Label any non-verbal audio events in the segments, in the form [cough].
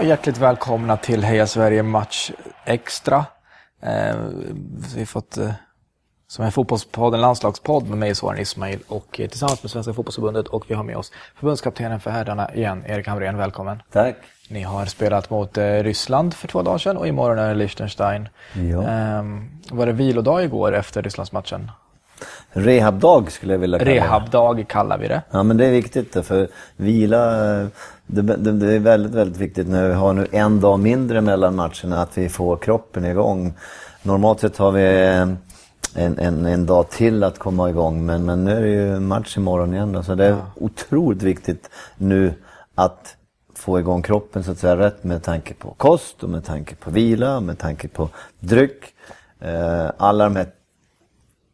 Ja, hjärtligt välkomna till Heja Sverige Match Extra. Eh, vi har fått, eh, som är Fotbollspodden, landslagspodd med mig Soran Ismail och eh, tillsammans med Svenska Fotbollförbundet och vi har med oss förbundskaptenen för herrarna igen, Erik Hamrén. Välkommen. Tack. Ni har spelat mot eh, Ryssland för två dagar sedan och imorgon är det Liechtenstein. Ja. Ehm, var det vilodag igår efter Rysslandsmatchen? Rehabdag skulle jag vilja kalla det. Rehabdag kallar vi det. Ja men det är viktigt för vila, det, det, det är väldigt, väldigt viktigt när vi har nu en dag mindre mellan matcherna att vi får kroppen igång. Normalt sett har vi en, en, en dag till att komma igång men, men nu är det ju match imorgon igen då, så det är Ja. otroligt viktigt nu att få igång kroppen så att säga rätt med tanke på kost och med tanke på vila, med tanke på dryck. Eh, alla de här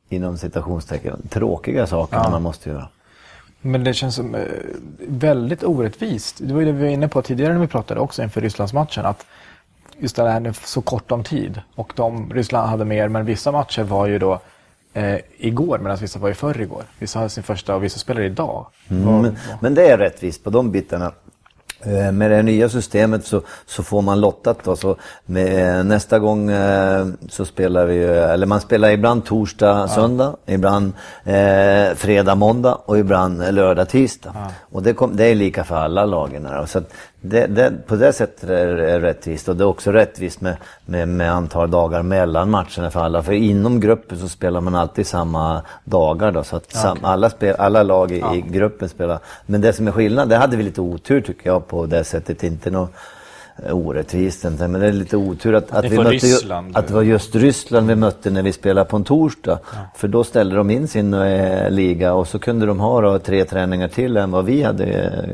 inom citationstecken tråkiga sakerna Ja. man måste göra. Men det känns som eh, väldigt orättvist. Det var ju det vi var inne på tidigare när vi pratade också inför Rysslandsmatchen. Att just det här så kort om tid. Och de, Ryssland hade mer, men vissa matcher var ju då eh, igår medan vissa var i förrgår. Vissa hade sin första och vissa spelar idag. Mm, Men, men det är rättvist på de bitarna. Eh, Med det nya systemet så, så får man lottat då. Så med, eh, nästa gång eh, så spelar vi, eller man spelar ibland torsdag, söndag, ibland eh, fredag, måndag och ibland lördag, tisdag. Och det, kom, det är lika för alla lagen. här. Så det, det, på det sättet är det rättvist och det är också rättvist med, med, med antal dagar mellan matcherna för alla. För inom gruppen så spelar man alltid samma dagar då. Så att sam, alla, spel, alla lag i, i gruppen spelar. Men det som är skillnad, det hade vi lite otur tycker jag på det sättet. Inte något orättvist inte, men det är lite otur att, att, vi mötte, Ryssland. att det var just Ryssland vi mötte när vi spelade på en torsdag. För då ställde de in sin eh, liga och så kunde de ha då, tre träningar till än vad vi hade eh,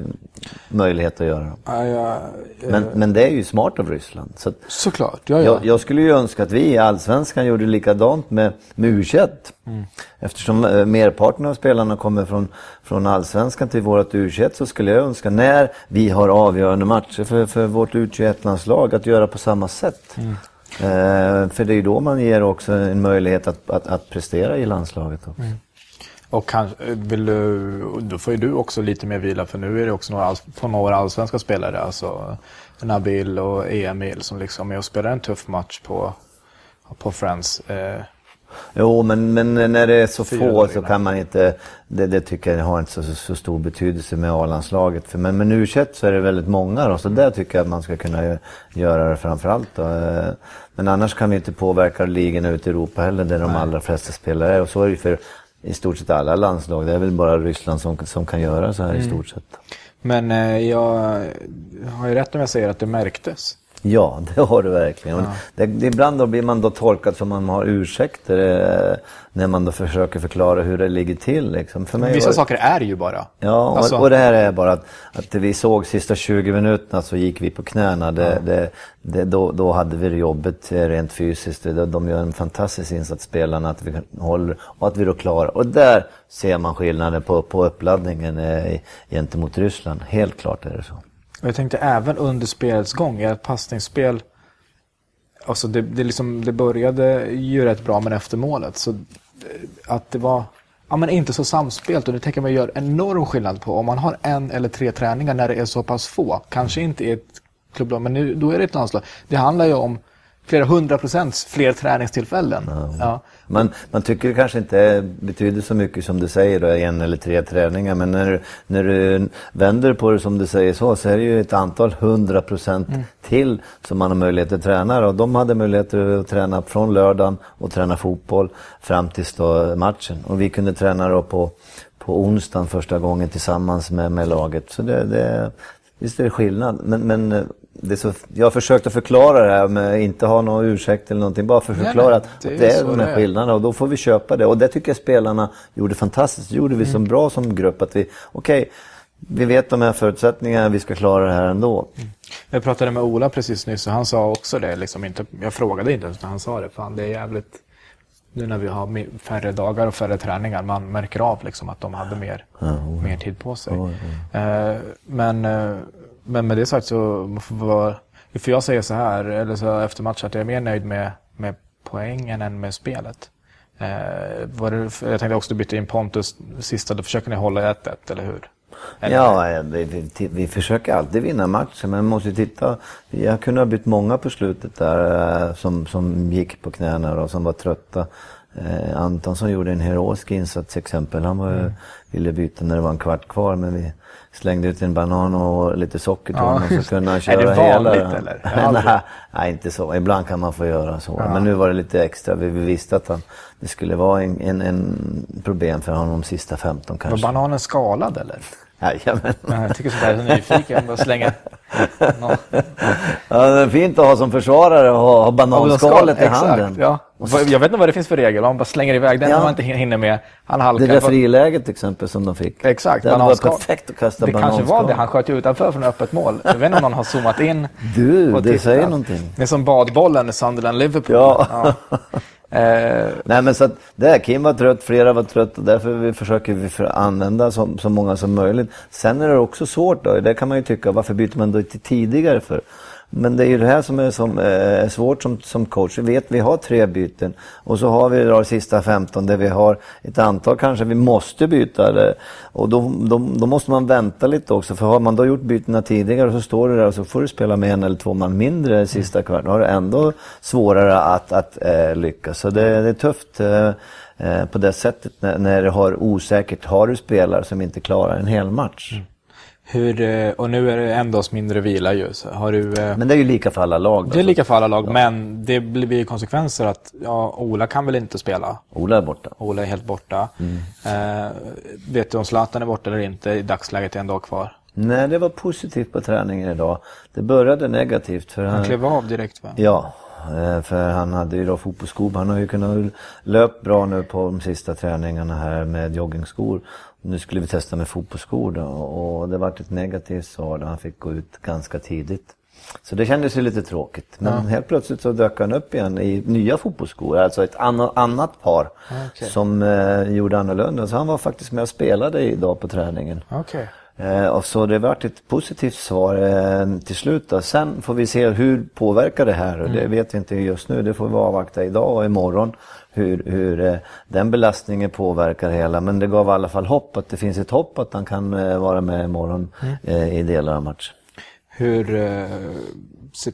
möjlighet att göra. Ja, ja, eh, Men, men det är ju smart av Ryssland. Så Såklart, ja, ja. jag, jag skulle ju önska att vi i Allsvenskan gjorde likadant med, med U21. Mm. Eftersom eh, merparten av spelarna kommer från, från Allsvenskan till vårt U21 så skulle jag önska när vi har avgörande matcher för, för vårt U21-landslag att göra på samma sätt. Mm. Eh, för det är ju då man ger också en möjlighet att, att, att prestera i landslaget. Också. Mm. Och kanske, vill du, då får ju du också lite mer vila för nu är det också några, på några allsvenska spelare. Alltså Nabil och Emil som liksom är och spelar en tuff match på, på Friends. Eh, Jo, men, men när det är så få så kan man inte, det, det tycker jag har inte så, så, så stor betydelse med A-landslaget. Men med u så är det väldigt många då, så där tycker jag att man ska kunna gö- göra det framförallt. Då. Eh, Men annars kan vi inte påverka ligorna ute i Europa heller, där de allra flesta spelare är. Och så är det för i stort sett alla landslag. Det är väl bara Ryssland som, som kan göra så här i stort sett. men eh, jag har ju rätt om jag säger att det märktes. Ja, [laughs] det har du verkligen. Och Det, det, ibland då blir man då tolkad som man har ursäkter eh, när man då försöker förklara hur det ligger till. Liksom. För mig Vissa det- saker är ju bara. Ja, och, Alltså- och det här är bara att, att vi såg sista 20 minuterna så gick vi på knäna. Det, det, det, då, då hade vi det jobbet eh, rent fysiskt. Det, de gör en fantastisk insats spelarna, att vi håller och att vi då klarar. Och där ser man skillnaden på, på uppladdningen eh, gentemot Ryssland. Helt klart är det så. Och jag tänkte även under spelets gång, i ett passningsspel, alltså det, det, liksom, det började ju rätt bra men efter målet. Så eh, att det var ja, men inte så samspelt och det tänker man gör enorm skillnad på om man har en eller tre träningar när det är så pass få. Kanske inte i ett klubblag, men nu, då är det ett landslag. Det handlar ju om flera hundra procents fler träningstillfällen. Ja. Man, man tycker det kanske inte betyder så mycket som du säger, då, en eller tre träningar. Men när, du- när du vänder på det som du säger så, så är det ju ett antal hundra procent till som man har möjlighet att träna. Och de hade möjlighet att träna från lördagen och träna fotboll fram tills då matchen. Och vi kunde träna då på, på onsdagen första gången tillsammans med, med laget. Så det, det, visst är det skillnad. Men, men det är så, jag har försökt att förklara det här med inte ha någon ursäkt eller någonting. Bara för att Nej, förklara nej, att det är att det är de här är. skillnaderna och då får vi köpa det. Och det tycker jag spelarna gjorde fantastiskt. Det gjorde vi Mm. som bra som grupp. Att vi, okej, vi vet de här förutsättningarna, vi ska klara det här ändå. Jag pratade med Ola precis nyss och han sa också det. Liksom inte, jag frågade inte ens när han sa det. Fan, det är jävligt... Nu när vi har färre dagar och färre träningar, man märker av liksom att de hade mer, mer tid på sig. Eh, men, eh, men med det sagt så får jag säger så här, eller så efter matchen, att jag är mer nöjd med, med poängen än med spelet. Eh, var det, jag tänkte också du bytte in Pontus sista, då försöker ni hålla 1-1, eller hur? Eller? Ja, vi, vi, vi försöker alltid vinna matcher men måste titta. Jag kunde ha bytt många på slutet där eh, som, som gick på knäna och som var trötta. Eh, Antonsson gjorde en heroisk insats till exempel. Han var, mm. ville byta när det var en kvart kvar men vi slängde ut en banan och lite socker till ja. honom så kunde han köra hela. Är det vanligt hela. eller? [laughs] nej, nej, inte så. Ibland kan man få göra så. Ja. Men nu var det lite extra. Vi, vi visste att han, det skulle vara en, en, en problem för honom de sista 15 kanske. Var bananen skalad eller? Jajamän. Ja, jag tycker sådär är så nyfiken. Bara slänga no. ja, det är fint att ha som försvarare och ha, bananskalet i exakt, handen. Ja. Jag vet inte vad det finns för regel. Man bara slänger iväg den ja. när man inte hinner med. Han halkar. Det där friläget till exempel som de fick. Exakt. Det var perfekt att kasta Det kanske var det. Han sköt utanför från öppet mål. Jag vet inte om någon har zoomat in. Du, det säger någonting. Det är som badbollen i Sunderland-Liverpool. Ja. ja. Eh, Nej men så att det här, Kim var trött, flera var trött och därför vi försöker vi för använda så, så många som möjligt. Sen är det också svårt då, det kan man ju tycka, varför byter man då inte tidigare för? Men det är ju det här som är, som är svårt som, som coach. Vi vet vi har tre byten och så har vi de sista 15 där vi har ett antal kanske vi måste byta. Eller, och då, då, då, måste man vänta lite också för har man då gjort bytena tidigare så står du där och så får du spela med en eller två man mindre sista kvarten. Då har du ändå svårare att, att äh, lyckas. Så det, det är tufft. Äh, på det sättet när, när du har osäkert, har du spelare som inte klarar en hel match. Mm. Hur, eh, och nu är det en dags mindre vila ju. Har du, eh, men det är ju lika för alla lag. Då, det är lika för alla lag, ja. men det blir ju konsekvenser att ja, Ola kan väl inte spela? Ola är borta. Ola är helt borta. Mm. Eh, vet du om Zlatan är borta eller inte i dagsläget? är en dag kvar. Nej, det var positivt på träningen idag. Det började negativt. För han, han klev av direkt va? Ja, eh, för han hade ju då fotbollsskor. Han har ju kunnat löpt bra nu på de sista träningarna här med joggingskor. Nu skulle vi testa med fotbollsskor då, och det var ett negativt svar då han fick gå ut ganska tidigt. Så det kändes ju lite tråkigt. Men ja. helt plötsligt så dök han upp igen i nya fotbollsskor, alltså ett annat par okay. som eh, gjorde annorlunda. Så han var faktiskt med och spelade idag på träningen. Okay. Eh, och så det vart ett positivt svar eh, till slut. Då. Sen får vi se hur påverkar det här och mm. det vet vi inte just nu. Det får vi avvakta idag och imorgon hur, hur eh, den belastningen påverkar hela. Men det gav i alla fall hopp att det finns ett hopp att han kan eh, vara med imorgon mm. Eh, i delar av matchen. Hur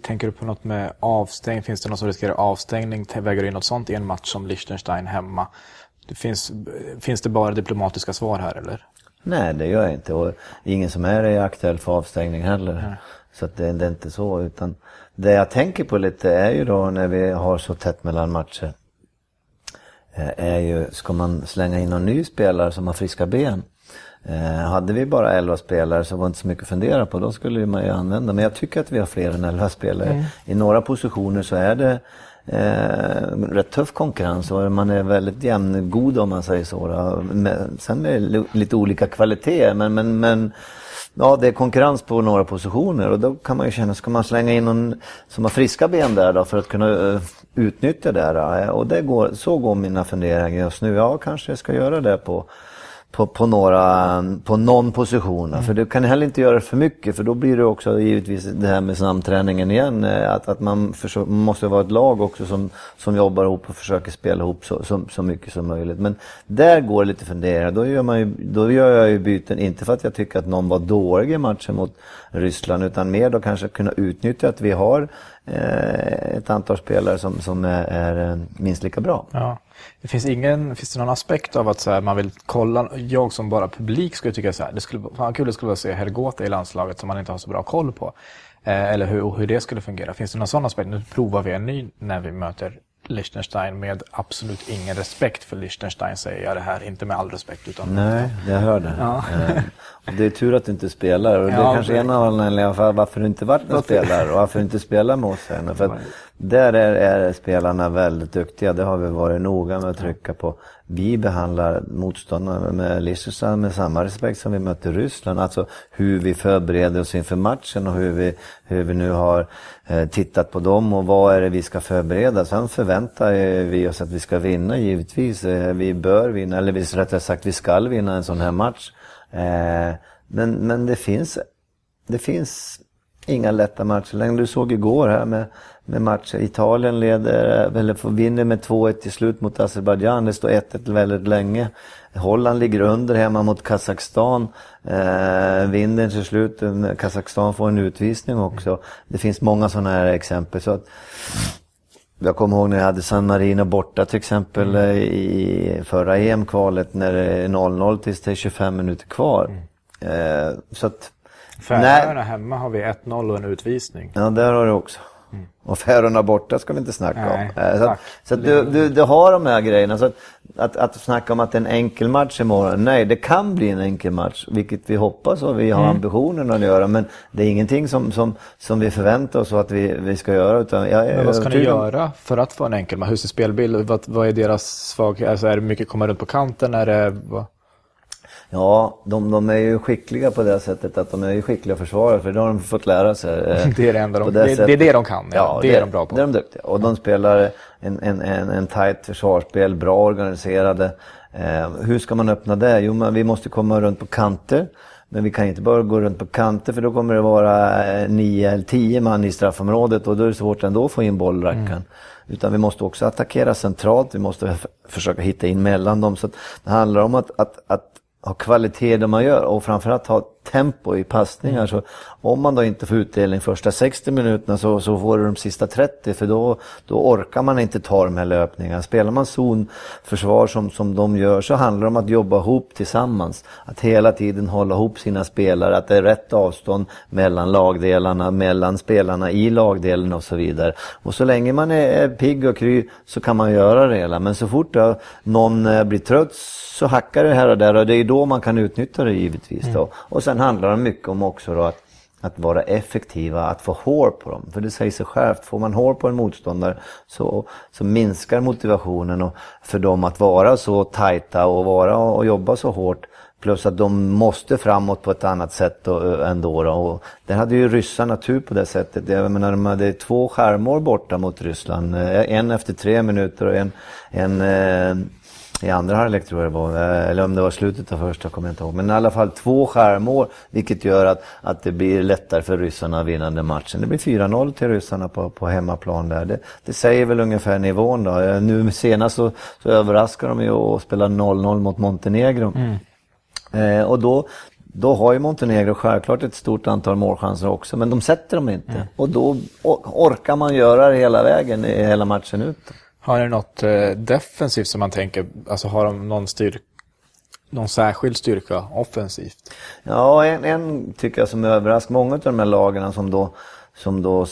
tänker du på något med avstängning? Finns det någon som riskerar avstängning? Väger du in något sånt i en match som Liechtenstein hemma? Det finns, finns det bara diplomatiska svar här eller? Nej, det gör jag inte. Och ingen som är, är aktuell för avstängning heller. Mm. Så att det, det, är inte så. Utan det jag tänker på lite är ju då när vi har så tätt mellan matcher. Eh, är ju, ska man slänga in någon ny spelare som har friska ben? Eh, hade vi bara 11 spelare så var det inte så mycket att fundera på. Då skulle man ju använda. Men jag tycker att vi har fler än 11 spelare. Mm. I några positioner så är det eh, rätt tuff konkurrens och man är väldigt jämngod om man säger så. Med, sen med lite olika kvaliteter men, men, men Ja, det är konkurrens på några positioner och då kan man ju känna, ska man slänga in någon som har friska ben där då för att kunna eh, utnyttja det? Då? Och det går, så går mina funderingar just nu. Ja, kanske jag ska göra det på på, på, några, på någon position. Mm. För du kan heller inte göra för mycket för då blir det också givetvis det här med samträningen igen. Eh, att, att man försöker, måste vara ett lag också som, som jobbar ihop och försöker spela ihop så, så, så mycket som möjligt. Men där går det lite fundera. Då gör, man ju, då gör jag ju byten, inte för att jag tycker att någon var dålig i matchen mot Ryssland utan mer då kanske kunna utnyttja att vi har Eh, ett antal spelare som, som är, är eh, minst lika bra. Ja. Det finns, ingen, finns det någon aspekt av att så här, man vill kolla, jag som bara publik skulle tycka så här, det skulle vara kul det skulle vara att se Hergota i landslaget som man inte har så bra koll på. Eh, eller hur, hur det skulle fungera. Finns det någon sån aspekt? Nu provar vi en ny när vi möter Liechtenstein med absolut ingen respekt för Liechtenstein säger jag det här, inte med all respekt utan... Nej, jag hör det. Ja. Eh, det är tur att du inte spelar och det är kanske det... en av anledningarna för varför du inte varit någon spelare och varför du inte spelar oss ännu. För där är, är, spelarna väldigt duktiga, det har vi varit noga med att trycka på. Vi behandlar motståndarna med Liechtenstein med samma respekt som vi möter Ryssland. Alltså hur vi förbereder oss inför matchen och hur vi, hur vi nu har eh, tittat på dem och vad är det vi ska förbereda. Sen förväntar vi oss att vi ska vinna givetvis. Eh, vi bör vinna, eller rättare sagt vi ska vinna en sån här match. Eh, men, men det finns, det finns inga lätta matcher längre. Du såg igår här med, med matcher. Italien leder, eller vinner med 2-1 till slut mot Azerbajdzjan. Det står 1-1 väldigt länge. Holland ligger under hemma mot Kazakstan. Eh, vinner till slut. Kazakstan får en utvisning också. Det finns många sådana här exempel. Så att, jag kommer ihåg när jag hade San Marino borta till exempel mm. i förra EM-kvalet när det är 0-0 tills det är 25 minuter kvar. Mm. Eh, så att... Färöarna hemma har vi 1-0 och en utvisning. Ja, där har du också. Mm. Och Färöarna borta ska vi inte snacka Nej, om. Eh, så, att, så att du, du, du, har de här grejerna. Så att, att, att snacka om att det är en enkel match imorgon. Nej, det kan bli en enkel match. Vilket vi hoppas och vi har mm. ambitionen att göra. Men det är ingenting som, som, som vi förväntar oss att vi, vi ska göra. Utan jag, men vad ska ni göra för att få en enkel match? Hur ser spelbilden vad, vad är deras svaghet? Alltså är det mycket komma runt på kanten? Är det, vad? Ja, de, de, är ju skickliga på det sättet att de är ju skickliga försvarare för det har de fått lära sig. [laughs] det är det enda de, det, det, det, är det de kan, ja. ja det, det, är de bra på. Det är de duktiga. Och de spelar en, en, en, en tight försvarsspel, bra organiserade. Eh, hur ska man öppna det? Jo, men vi måste komma runt på kanter. Men vi kan inte bara gå runt på kanter för då kommer det vara eh, nio eller tio man i straffområdet och då är det svårt ändå att få in bollrackan. Mm. Utan vi måste också attackera centralt, vi måste försöka hitta in mellan dem. Så det handlar om att, att, att ha kvalitet i det man gör och framförallt ha tempo i passningar. Mm. Så om man då inte får utdelning första 60 minuterna så, så får du de sista 30 för då, då orkar man inte ta de här löpningarna. Spelar man zonförsvar som, som de gör så handlar det om att jobba ihop tillsammans. Att hela tiden hålla ihop sina spelare, att det är rätt avstånd mellan lagdelarna, mellan spelarna i lagdelen och så vidare. Och så länge man är, är pigg och kry så kan man göra det hela. Men så fort då någon eh, blir trött så hackar det här och där och det är då man kan utnyttja det givetvis. Då. Mm. Och sen Sen handlar det mycket om också då att, att vara effektiva, att få hår på dem. För det säger sig självt, får man hår på en motståndare så, så minskar motivationen och för dem att vara så tajta och vara och jobba så hårt. Plus att de måste framåt på ett annat sätt då, ändå. Då. Och där hade ju ryssarna tur på det sättet. Jag menar, de hade två skärmar borta mot Ryssland. En efter tre minuter och en, en eh, i andra halvlek tror jag det var, eh, eller om det var slutet av första kommer jag inte ihåg. Men i alla fall två skärmål, vilket gör att, att det blir lättare för ryssarna att vinna den matchen. Det blir 4-0 till ryssarna på, på hemmaplan där. Det, det säger väl ungefär nivån då. Eh, nu senast så, så överraskar de ju och spelar 0-0 mot Montenegro. Mm. Eh, och då, då har ju Montenegro självklart ett stort antal målchanser också, men de sätter dem inte. Mm. Och då orkar man göra det hela vägen, hela matchen ut. Har ni något eh, defensivt som man tänker, alltså har de någon styrka någon särskild styrka offensivt? Ja, en, en tycker jag som överraskar många av de här lagarna som då, som då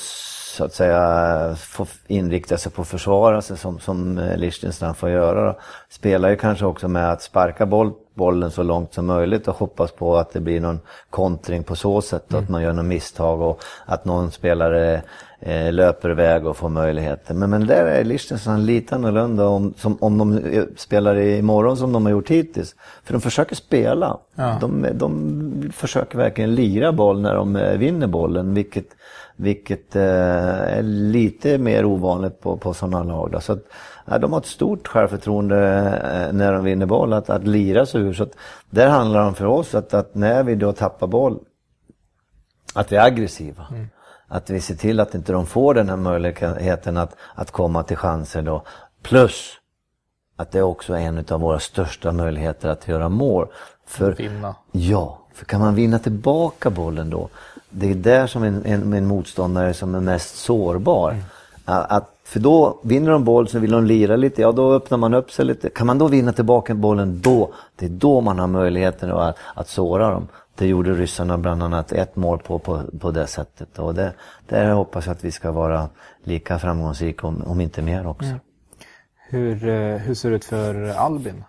så att säga får inrikta sig på att försvara sig som, som eh, Liechtenstein får göra. Då. Spelar ju kanske också med att sparka boll, bollen så långt som möjligt och hoppas på att det blir någon kontring på så sätt. Mm. Att man gör något misstag och att någon spelare eh, löper iväg och får möjligheter. Men, men där är Liechtenstein lite annorlunda om, som, om de eh, spelar imorgon som de har gjort hittills. För de försöker spela. Ja. De, de försöker verkligen lira boll när de eh, vinner bollen. Vilket, vilket eh, är lite mer ovanligt på, på sådana lag. Då. Så att, ja, de har ett stort självförtroende när de vinner boll, att, att lira sig ur. Så att, där handlar det om för oss att, att när vi då tappar boll, att vi är aggressiva. Mm. Att vi ser till att inte de får den här möjligheten att, att komma till chanser då. Plus att det också är en av våra största möjligheter att göra mål. För, vinna. Ja, för kan man vinna tillbaka bollen då, det är där som en, en, en motståndare som är mest sårbar. Mm. Att, för då vinner de boll så vill de lira lite, ja då öppnar man upp sig lite. Kan man då vinna tillbaka bollen då, det är då man har möjligheten att, att såra dem. Det gjorde ryssarna bland annat ett mål på, på, på det sättet. Och det, där hoppas jag att vi ska vara lika framgångsrika, om, om inte mer också. Mm. Hur, eh, hur ser det ut för Albin?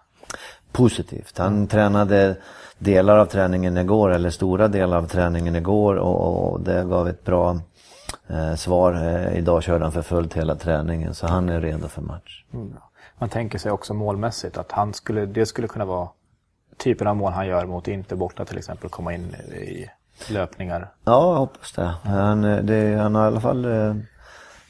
Positivt. Han mm. tränade delar av träningen igår, eller stora delar av träningen igår och, och det gav ett bra eh, svar. Eh, idag körde han för fullt hela träningen så han är redo för match. Mm. Man tänker sig också målmässigt att han skulle, det skulle kunna vara typen av mål han gör mot Inter borta till exempel, komma in i löpningar? Ja, jag hoppas det. Han, det, han har i alla fall eh,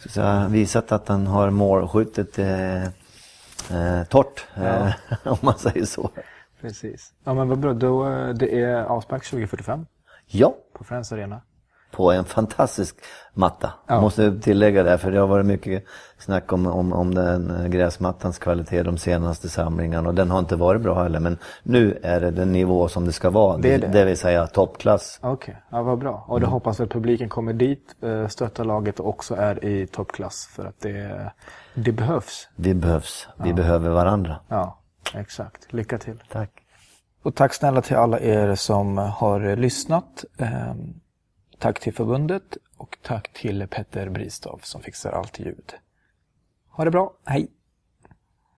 säga, visat att han har målskyttet eh, eh, torrt, ja. eh, [laughs] om man säger så. Precis. Ja men vad bra, då, eh, det är avspark 2045. Ja. På Friends Arena. På en fantastisk matta. Ja. Måste tillägga det, för det har varit mycket snack om, om, om den gräsmattans kvalitet de senaste samlingarna och den har inte varit bra heller. Men nu är det den nivå som det ska vara, det, det. det vill säga toppklass. Okej, okay. ja, vad bra. Och då mm. hoppas att publiken kommer dit, eh, stöttar laget och också är i toppklass för att det, det behövs. Vi behövs, vi ja. behöver varandra. Ja, exakt. Lycka till. Tack. Och tack snälla till alla er som har lyssnat. Tack till förbundet och tack till Petter Bristav som fixar allt ljud. Ha det bra, hej!